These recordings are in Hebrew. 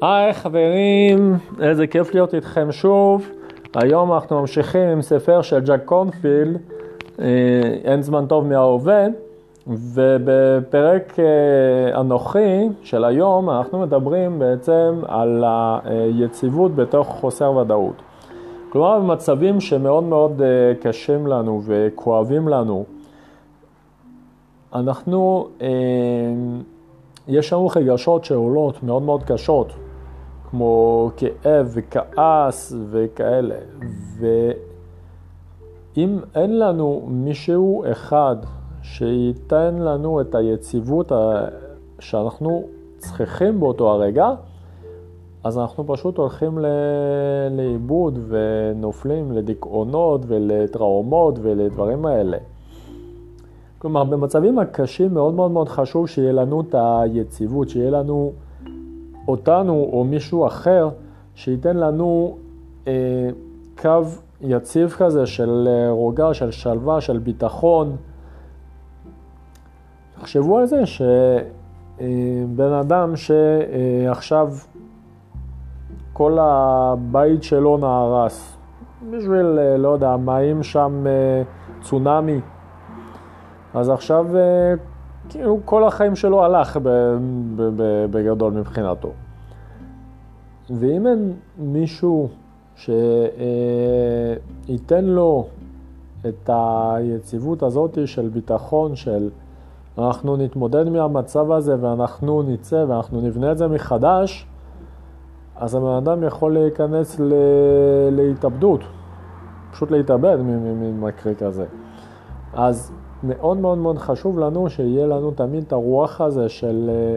היי חברים, איזה כיף להיות איתכם שוב. היום אנחנו ממשיכים עם ספר של ג'ק קונפילד, אה, אין זמן טוב מהעובד, ובפרק אה, אנוכי של היום אנחנו מדברים בעצם על היציבות בתוך חוסר ודאות. כלומר, במצבים שמאוד מאוד אה, קשים לנו וכואבים לנו, אנחנו, יש לנו רגשות שעולות מאוד מאוד קשות. כמו כאב וכעס וכאלה. ואם אין לנו מישהו אחד שייתן לנו את היציבות שאנחנו צריכים באותו הרגע, אז אנחנו פשוט הולכים לאיבוד ונופלים לדיכאונות ולטראומות ולדברים האלה. כלומר, במצבים הקשים מאוד מאוד מאוד חשוב שיהיה לנו את היציבות, שיהיה לנו אותנו או מישהו אחר שייתן לנו אה, קו יציב כזה של אה, רוגע, של שלווה, של ביטחון. תחשבו על זה שבן אה, אדם שעכשיו כל הבית שלו נהרס, בשביל, אה, לא יודע, מים שם צונאמי, אז עכשיו כאילו כל החיים שלו הלך בגדול מבחינתו. ואם אין מישהו שייתן לו את היציבות הזאת של ביטחון, של אנחנו נתמודד מהמצב הזה ואנחנו נצא ואנחנו נבנה את זה מחדש, אז הבן אדם יכול להיכנס. להתאבדות, פשוט להתאבד ממקרה כזה. אז מאוד מאוד מאוד חשוב לנו שיהיה לנו תמיד את הרוח הזה של אה,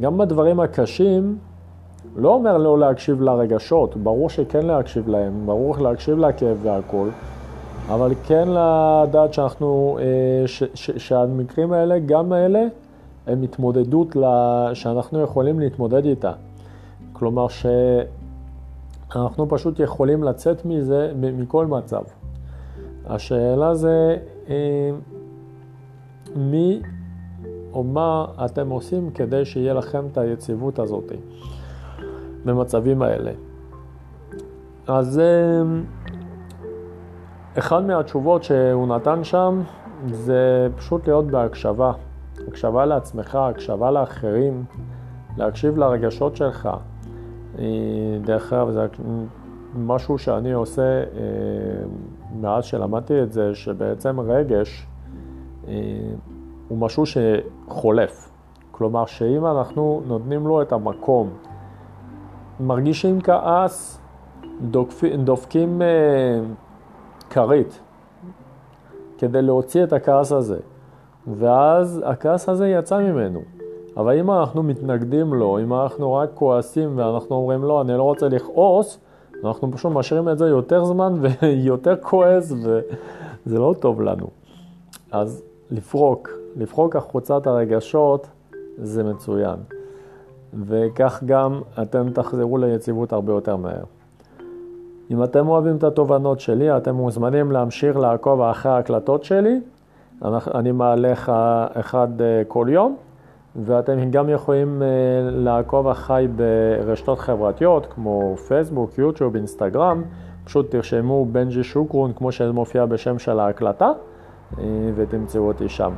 גם בדברים הקשים, לא אומר לא להקשיב לרגשות, ברור שכן להקשיב להם, ברור להקשיב לכאב והכל, אבל כן לדעת שאנחנו, אה, ש, ש, שהמקרים האלה, גם האלה, הם התמודדות שאנחנו יכולים להתמודד איתה. כלומר שאנחנו פשוט יכולים לצאת מזה, מכל מצב. השאלה זה מי או מה אתם עושים כדי שיהיה לכם את היציבות הזאת במצבים האלה. אז אמ, אחד מהתשובות שהוא נתן שם זה פשוט להיות בהקשבה. הקשבה לעצמך, הקשבה לאחרים, להקשיב לרגשות שלך. אה, דרך אגב, זה משהו שאני עושה אה, מאז שלמדתי את זה, שבעצם רגש אה, הוא משהו שחולף. כלומר, שאם אנחנו נותנים לו את המקום, מרגישים כעס, דופקים, דופקים אה, כרית כדי להוציא את הכעס הזה, ואז הכעס הזה יצא ממנו. אבל אם אנחנו מתנגדים לו, אם אנחנו רק כועסים ואנחנו אומרים לא, אני לא רוצה לכעוס, אנחנו פשוט משאירים את זה יותר זמן ויותר כועס וזה לא טוב לנו. אז לפרוק, לפרוק החוצה את הרגשות זה מצוין. וכך גם אתם תחזרו ליציבות הרבה יותר מהר. אם אתם אוהבים את התובנות שלי, אתם מוזמנים להמשיך לעקוב אחרי ההקלטות שלי. אני מעלה אחד אה, כל יום, ואתם גם יכולים אה, לעקוב אחריי ברשתות חברתיות כמו פייסבוק, יוטיוב, אינסטגרם. פשוט תרשמו בנג'י שוקרון כמו שזה מופיע בשם של ההקלטה. אה, ותמצאו אותי שם.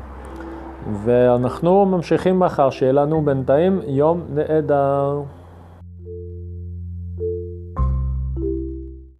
ואנחנו ממשיכים מחר, שיהיה לנו בינתיים יום נהדר.